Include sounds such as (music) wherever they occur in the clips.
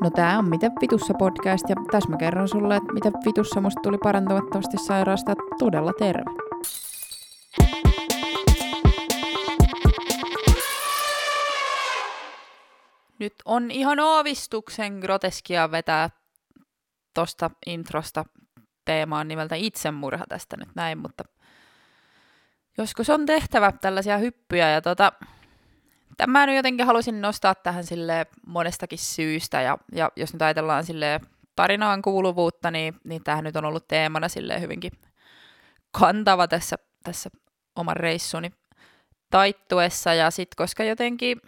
No tää on Mitä vitussa podcast ja tässä mä kerron sulle, että mitä vitussa musta tuli parantumattomasti sairaasta todella terve. Nyt on ihan aavistuksen groteskia vetää tosta introsta teemaan nimeltä itsemurha tästä nyt näin, mutta joskus on tehtävä tällaisia hyppyjä ja tota, Tämä nyt jotenkin halusin nostaa tähän sille monestakin syystä, ja, ja jos nyt ajatellaan sille tarinaan kuuluvuutta, niin, niin tämähän nyt on ollut teemana sille hyvinkin kantava tässä, tässä oman reissuni taittuessa, ja sitten koska jotenkin,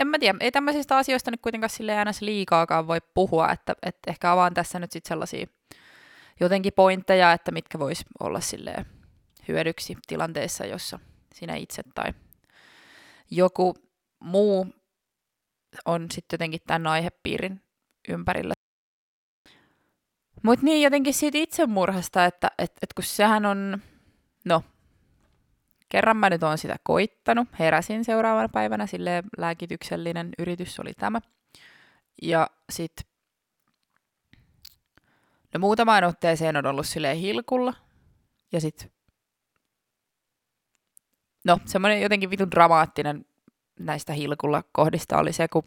en mä tiedä, ei tämmöisistä asioista nyt kuitenkaan sille aina liikaakaan voi puhua, että, että ehkä avaan tässä nyt sitten sellaisia jotenkin pointteja, että mitkä vois olla sille hyödyksi tilanteessa, jossa sinä itse tai joku muu on sitten jotenkin tämän aihepiirin ympärillä. Mutta niin jotenkin siitä itsemurhasta, että et, et kun sehän on, no, kerran mä nyt oon sitä koittanut, heräsin seuraavana päivänä, sille lääkityksellinen yritys oli tämä. Ja sitten, no muutamaan otteeseen on ollut silleen hilkulla, ja sitten no semmoinen jotenkin vitun dramaattinen näistä hilkulla kohdista oli se, kun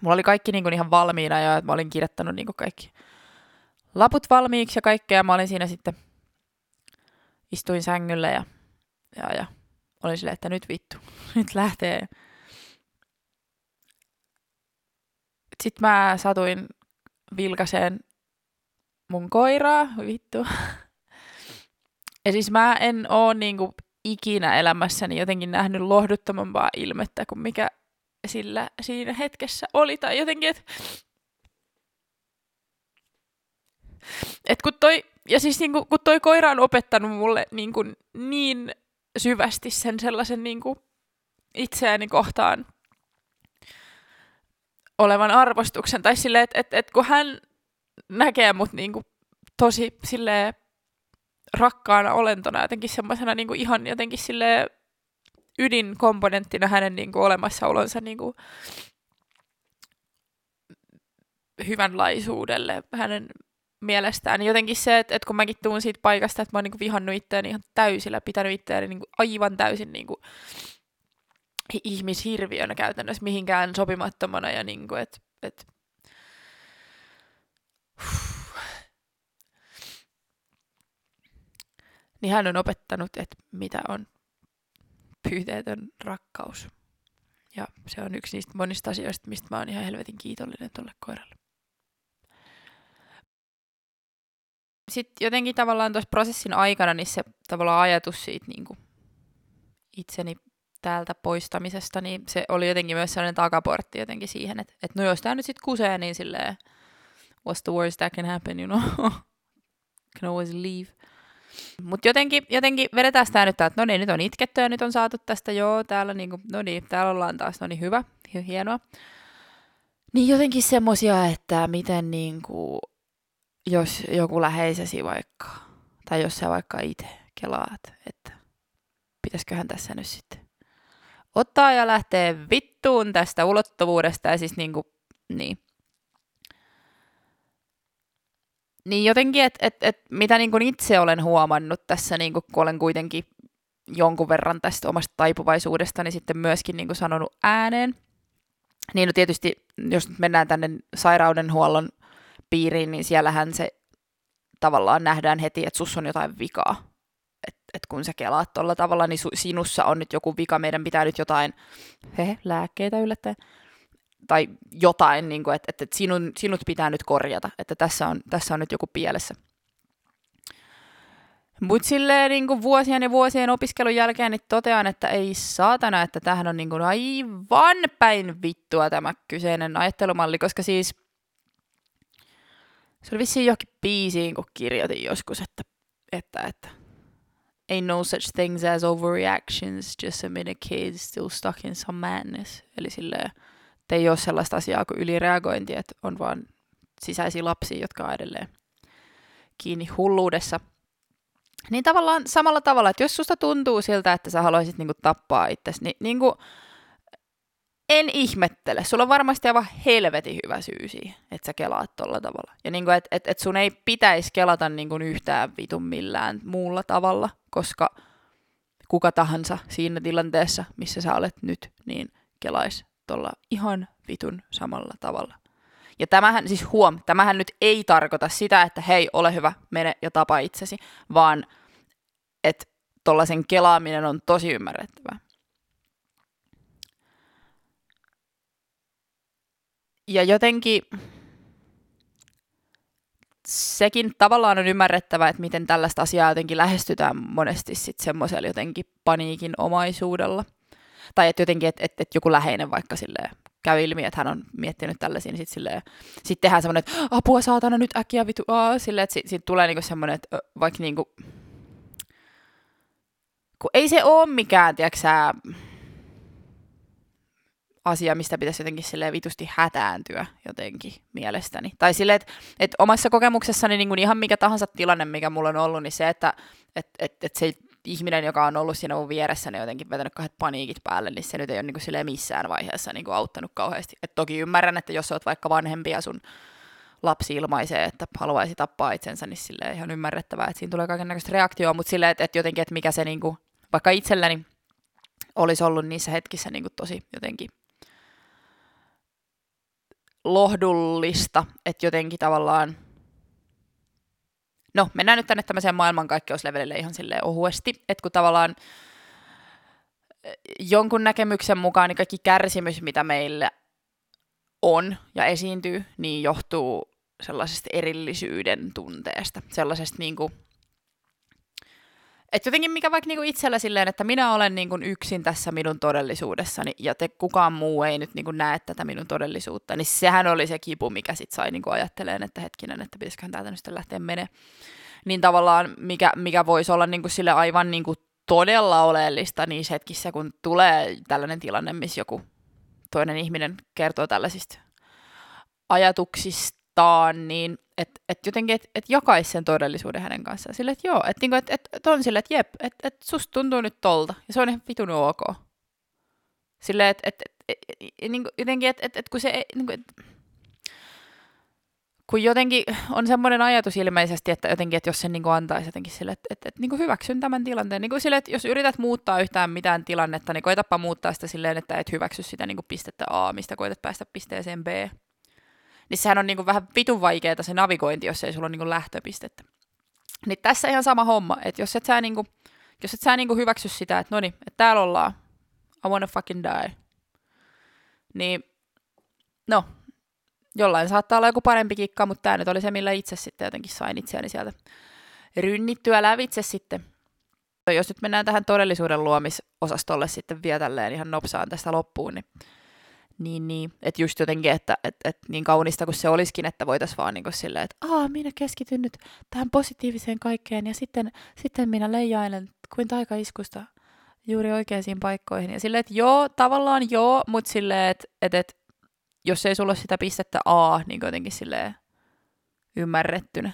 mulla oli kaikki niin kuin ihan valmiina ja mä olin kirjoittanut niin kuin kaikki laput valmiiksi ja kaikkea. Mä olin siinä sitten, istuin sängyllä ja, ja, ja olin silleen, että nyt vittu, (laughs) nyt lähtee. Sitten mä satuin vilkaseen mun koiraa, vittu. (laughs) Ja siis mä en oo niinku ikinä elämässäni jotenkin nähnyt lohduttomampaa ilmettä kuin mikä sillä siinä hetkessä oli. Tai jotenkin, että et kun toi, ja siis niin kun toi koira on opettanut mulle niin, kuin niin syvästi sen sellaisen niin kuin itseäni kohtaan olevan arvostuksen, tai silleen, että et, et kun hän näkee mut niin kuin tosi silleen rakkaana olentona, jotenkin semmoisena niin kuin ihan jotenkin sille ydinkomponenttina hänen niin kuin olemassaolonsa niin kuin hyvänlaisuudelle hänen mielestään. Jotenkin se, että, että kun mäkin tuun siitä paikasta, että mä oon niin kuin vihannut itseäni ihan täysillä, pitänyt itseäni niin kuin aivan täysin niin kuin ihmishirviönä käytännössä mihinkään sopimattomana ja niin kuin, että, että niin hän on opettanut, että mitä on pyyteetön rakkaus. Ja se on yksi niistä monista asioista, mistä mä oon ihan helvetin kiitollinen tuolle koiralle. Sitten jotenkin tavallaan tuossa prosessin aikana, niin se tavallaan ajatus siitä niin kuin itseni täältä poistamisesta, niin se oli jotenkin myös sellainen takaportti jotenkin siihen, että, että no jos tämä nyt sitten kusee, niin silleen, what's the worst that can happen, you know? (laughs) can always leave. Mutta jotenkin, jotenkin vedetään sitä nyt, että no niin, nyt on itketty ja nyt on saatu tästä, joo, täällä niinku, no niin, täällä ollaan taas, no niin, hyvä, hienoa. Niin jotenkin semmosia, että miten niinku, jos joku läheisesi vaikka, tai jos sä vaikka itse kelaat, että pitäisiköhän tässä nyt sitten ottaa ja lähtee vittuun tästä ulottuvuudesta, ja siis niinku, niin, Niin jotenkin, että et, et, mitä niin kuin itse olen huomannut tässä, niin kuin, kun olen kuitenkin jonkun verran tästä omasta taipuvaisuudesta, niin sitten myöskin niin kuin sanonut ääneen. Niin no tietysti, jos nyt mennään tänne sairaudenhuollon piiriin, niin siellähän se tavallaan nähdään heti, että sus on jotain vikaa. Että et kun sä kelaat tuolla tavalla, niin su, sinussa on nyt joku vika, meidän pitää nyt jotain, he, lääkkeitä yllättäen, tai jotain, niin kuin, että, että sinun, sinut pitää nyt korjata, että tässä on, tässä on nyt joku pielessä. Mutta silleen niin kuin vuosien ja vuosien opiskelun jälkeen niin totean, että ei saatana, että tähän on niin kuin aivan päin vittua tämä kyseinen ajattelumalli, koska siis se oli vissiin johonkin biisiin, kun kirjoitin joskus, että, että, että ain't no such things as overreactions, just a minute kids still stuck in some madness. Eli silleen, että ei ole sellaista asiaa kuin ylireagointi, että on vaan sisäisiä lapsia, jotka on edelleen kiinni hulluudessa. Niin tavallaan samalla tavalla, että jos susta tuntuu siltä, että sä haluaisit niinku tappaa itsesi, niin niinku, en ihmettele. Sulla on varmasti aivan helvetin hyvä syy siihen, että sä kelaat tolla tavalla. Ja niin että et, et sun ei pitäisi kelata niin kuin yhtään vitun millään muulla tavalla, koska kuka tahansa siinä tilanteessa, missä sä olet nyt, niin kelaisi tuolla ihan vitun samalla tavalla. Ja tämähän, siis huom, tämähän nyt ei tarkoita sitä, että hei, ole hyvä, mene ja tapa itsesi, vaan että tuollaisen kelaaminen on tosi ymmärrettävää. Ja jotenkin sekin tavallaan on ymmärrettävä, että miten tällaista asiaa jotenkin lähestytään monesti sitten semmoisella jotenkin paniikin omaisuudella. Tai että jotenkin, että, että, että joku läheinen vaikka silleen käy ilmi, että hän on miettinyt tällaisia, niin sitten sit tehdään semmoinen, että apua saatana nyt äkkiä vitu, aa, silleen, että siitä, tulee niinku semmoinen, että vaikka niinku, kun ei se ole mikään, tiedätkö asia, mistä pitäisi jotenkin silleen vitusti hätääntyä jotenkin mielestäni. Tai silleen, että et omassa kokemuksessani niin kuin ihan mikä tahansa tilanne, mikä mulla on ollut, niin se, että et, et, et se ihminen, joka on ollut siinä mun vieressä, niin jotenkin vetänyt kahdet paniikit päälle, niin se nyt ei ole niin kuin missään vaiheessa niin kuin auttanut kauheasti. Et toki ymmärrän, että jos olet vaikka vanhempi ja sun lapsi ilmaisee, että haluaisi tappaa itsensä, niin sille ihan ymmärrettävää, että siinä tulee kaikenlaista reaktioa, mutta silleen, että, että jotenkin, että mikä se niin kuin, vaikka itselläni olisi ollut niissä hetkissä niin kuin tosi jotenkin lohdullista, että jotenkin tavallaan, no mennään nyt tänne tämmöiseen maailmankaikkeuslevelille ihan silleen ohuesti, että kun tavallaan eh, jonkun näkemyksen mukaan niin kaikki kärsimys, mitä meillä on ja esiintyy, niin johtuu sellaisesta erillisyyden tunteesta, sellaisesta niin kuin et jotenkin mikä vaikka niinku itsellä silleen, että minä olen niinku yksin tässä minun todellisuudessani ja te kukaan muu ei nyt niinku näe tätä minun todellisuutta, niin sehän oli se kipu, mikä sitten sai niinku ajatteleen, että hetkinen, että pitäisiköhän täältä nyt lähteä menee. Niin tavallaan mikä, mikä voisi olla niinku sille aivan niinku todella oleellista niissä hetkissä, kun tulee tällainen tilanne, missä joku toinen ihminen kertoo tällaisista ajatuksistaan, niin että et jotenkin, että et jakaisi sen todellisuuden hänen kanssaan. Sille, että joo, että niinku, et, et, et on sille, että jep, että et susta tuntuu nyt tolta. Ja se on ihan vitun ok. Silleen, että et, et, et, et, niinku, jotenkin, että et, et, kun se, niinku, et, kun jotenkin on semmoinen ajatus ilmeisesti, että jotenkin, että jos sen niin antaisi jotenkin sille, että, että, että niin hyväksyn tämän tilanteen. Niin sille, että jos yrität muuttaa yhtään mitään tilannetta, niin koetapa muuttaa sitä silleen, että et hyväksy sitä niin pistettä A, mistä koetat päästä pisteeseen B niin sehän on niinku vähän vitun vaikeaa se navigointi, jos ei sulla ole niinku lähtöpistettä. Niin tässä ihan sama homma, että jos et sä, niinku, jos et sä niinku hyväksy sitä, että no niin, että täällä ollaan, I wanna fucking die, niin no, jollain saattaa olla joku parempi kikka, mutta tämä nyt oli se, millä itse sitten jotenkin sain itseäni sieltä rynnittyä lävitse sitten. Jos nyt mennään tähän todellisuuden luomisosastolle sitten vielä tälleen ihan nopsaan tästä loppuun, niin niin, niin. Että just jotenkin, että et, et niin kaunista kuin se olisikin, että voitaisiin vaan niin silleen, että Aa, minä keskityn nyt tähän positiiviseen kaikkeen ja sitten, sitten minä leijailen kuin taikaiskusta juuri oikeisiin paikkoihin. Ja silleen, että joo, tavallaan joo, mutta silleen, että et, et, jos ei sulla ole sitä pistettä A, niin jotenkin silleen ymmärrettynä,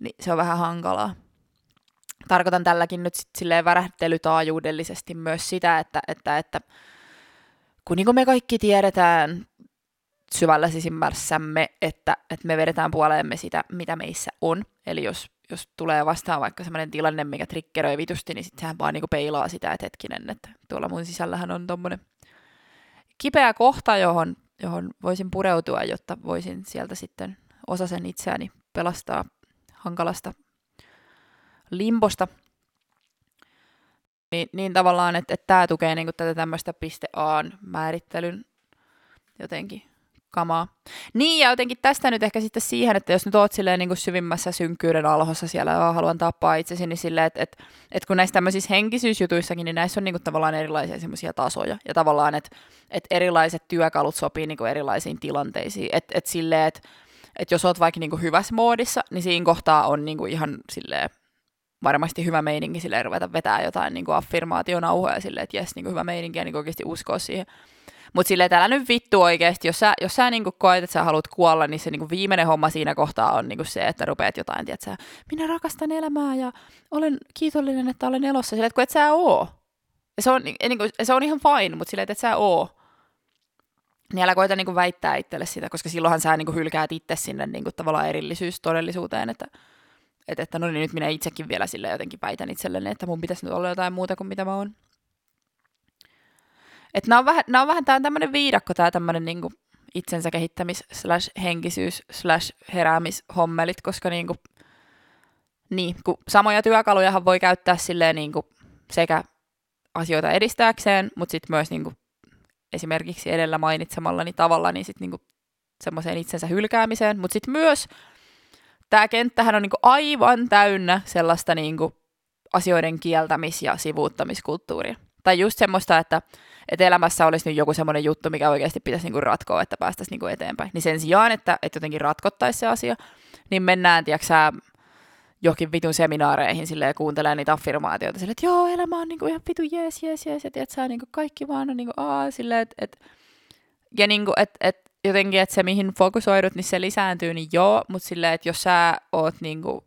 niin se on vähän hankalaa. Tarkoitan tälläkin nyt sit silleen värähtelytaajuudellisesti myös sitä, että, että, että kun niin kuin me kaikki tiedetään syvällä sisimmässämme, että, että me vedetään puoleemme sitä, mitä meissä on. Eli jos, jos tulee vastaan vaikka sellainen tilanne, mikä triggeröi vitusti, niin sitten sehän vaan niin kuin peilaa sitä, että hetkinen, että tuolla mun sisällähän on tommonen kipeä kohta, johon, johon voisin pureutua, jotta voisin sieltä sitten osasen itseäni pelastaa hankalasta limbosta niin, niin tavallaan, että, että tämä tukee niin kuin tätä tämmöistä piste A määrittelyn jotenkin kamaa. Niin, ja jotenkin tästä nyt ehkä sitten siihen, että jos nyt oot silleen niin kuin syvimmässä synkkyyden alhossa siellä ja haluan tappaa itsesi, niin silleen, että, että, että kun näissä tämmöisissä henkisyysjutuissakin, niin näissä on niin kuin tavallaan erilaisia semmoisia tasoja. Ja tavallaan, että, että erilaiset työkalut sopii niin kuin erilaisiin tilanteisiin. Että, että silleen, että, että jos oot vaikka niin kuin hyvässä moodissa, niin siinä kohtaa on niin kuin ihan silleen varmasti hyvä meininki sille ruveta vetää jotain niin kuin affirmaationauhoja silleen, että jes, niin kuin hyvä meininki ja niin kuin oikeasti uskoa siihen. Mutta silleen, että älä nyt vittu oikeasti, jos sä, jos sä niinku koet, että sä haluat kuolla, niin se niinku viimeinen homma siinä kohtaa on niinku se, että rupeat jotain, tiedätkö, minä rakastan elämää ja olen kiitollinen, että olen elossa, silleen, että kun et sä oo. Ja se on, niinku, se on ihan fine, mutta silleen, että et sä oo. Niin älä koita niin kuin väittää itselle sitä, koska silloinhan sä niin kuin hylkäät itse sinne niin kuin tavallaan erillisyys todellisuuteen, että, että, että no niin, nyt minä itsekin vielä sille jotenkin väitän itselleni, että mun pitäisi nyt olla jotain muuta kuin mitä mä oon. Että nämä on vähän, on vähän tämä tämmöinen viidakko, tämä tämmöinen niin kuin itsensä kehittämis slash henkisyys slash heräämishommelit, koska niin kuin, niin, kun samoja työkalujahan voi käyttää silleen niin kuin sekä asioita edistääkseen, mutta sitten myös niin kuin esimerkiksi edellä mainitsemallani tavalla niin sitten niin semmoiseen itsensä hylkäämiseen, mutta sitten myös tämä kenttähän on niin kuin aivan täynnä sellaista niin kuin asioiden kieltämis- ja sivuuttamiskulttuuria. Tai just semmoista, että, että elämässä olisi nyt joku semmoinen juttu, mikä oikeasti pitäisi niinku ratkoa, että päästäisiin niinku eteenpäin. Niin sen sijaan, että, että jotenkin ratkottaisi se asia, niin mennään, tiedätkö johonkin vitun seminaareihin silleen, ja kuuntelee niitä affirmaatioita silleen, että joo, elämä on niinku ihan vitu jees, jees, jees, ja tiedätkö, niinku kaikki vaan on niinku aa, silleen, että et, ja niinku, että et, jotenkin, että se mihin fokusoidut, niin se lisääntyy, niin joo, mutta silleen, että jos sä oot niinku,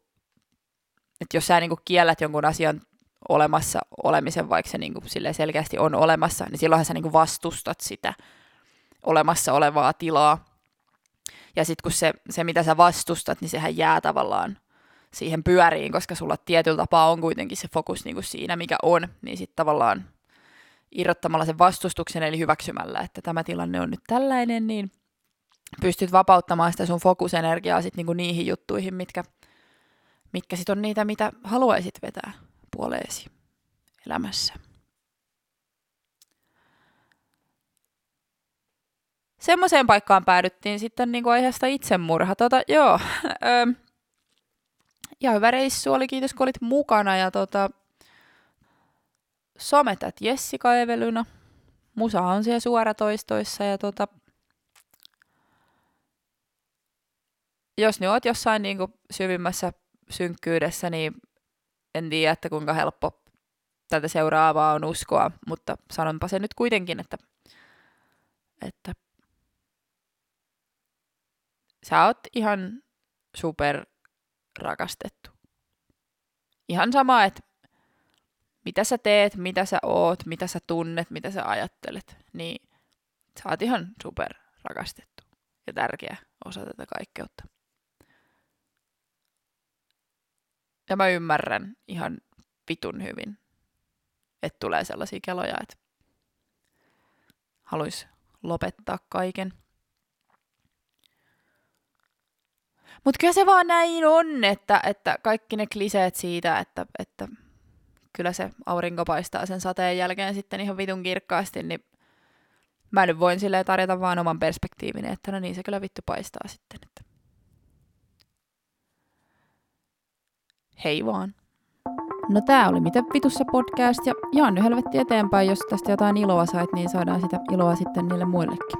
että jos sä niinku kiellät jonkun asian olemassa olemisen, vaikka se niinku selkeästi on olemassa, niin silloinhan sä niinku vastustat sitä olemassa olevaa tilaa. Ja sitten kun se, se, mitä sä vastustat, niin sehän jää tavallaan siihen pyöriin, koska sulla tietyllä tapaa on kuitenkin se fokus niinku siinä, mikä on, niin sitten tavallaan irrottamalla sen vastustuksen, eli hyväksymällä, että tämä tilanne on nyt tällainen, niin pystyt vapauttamaan sitä sun fokusenergiaa sit niinku niihin juttuihin, mitkä, mitkä sit on niitä, mitä haluaisit vetää puoleesi elämässä. Semmoiseen paikkaan päädyttiin sitten niin kuin aiheesta itsemurha. Tota, joo, (laughs) ja hyvä reissu oli, kiitos kun olit mukana. Ja tota, sometat Jessica Evelynä. Musa on siellä suoratoistoissa ja tota, jos nyt oot jossain niin kuin syvimmässä synkkyydessä, niin en tiedä, että kuinka helppo tätä seuraavaa on uskoa, mutta sanonpa se nyt kuitenkin, että, että sä oot ihan super rakastettu. Ihan sama, että mitä sä teet, mitä sä oot, mitä sä tunnet, mitä sä ajattelet, niin sä oot ihan super rakastettu ja tärkeä osa tätä kaikkeutta. Ja mä ymmärrän ihan vitun hyvin, että tulee sellaisia keloja, että haluaisi lopettaa kaiken. Mutta kyllä se vaan näin on, että, että kaikki ne kliseet siitä, että, että kyllä se aurinko paistaa sen sateen jälkeen sitten ihan vitun kirkkaasti, niin mä nyt voin silleen tarjota vaan oman perspektiivini, että no niin se kyllä vittu paistaa sitten. Että Hei vaan. No tää oli Mitä vitussa podcast ja jaan nyt helvetti eteenpäin, jos tästä jotain iloa sait, niin saadaan sitä iloa sitten niille muillekin.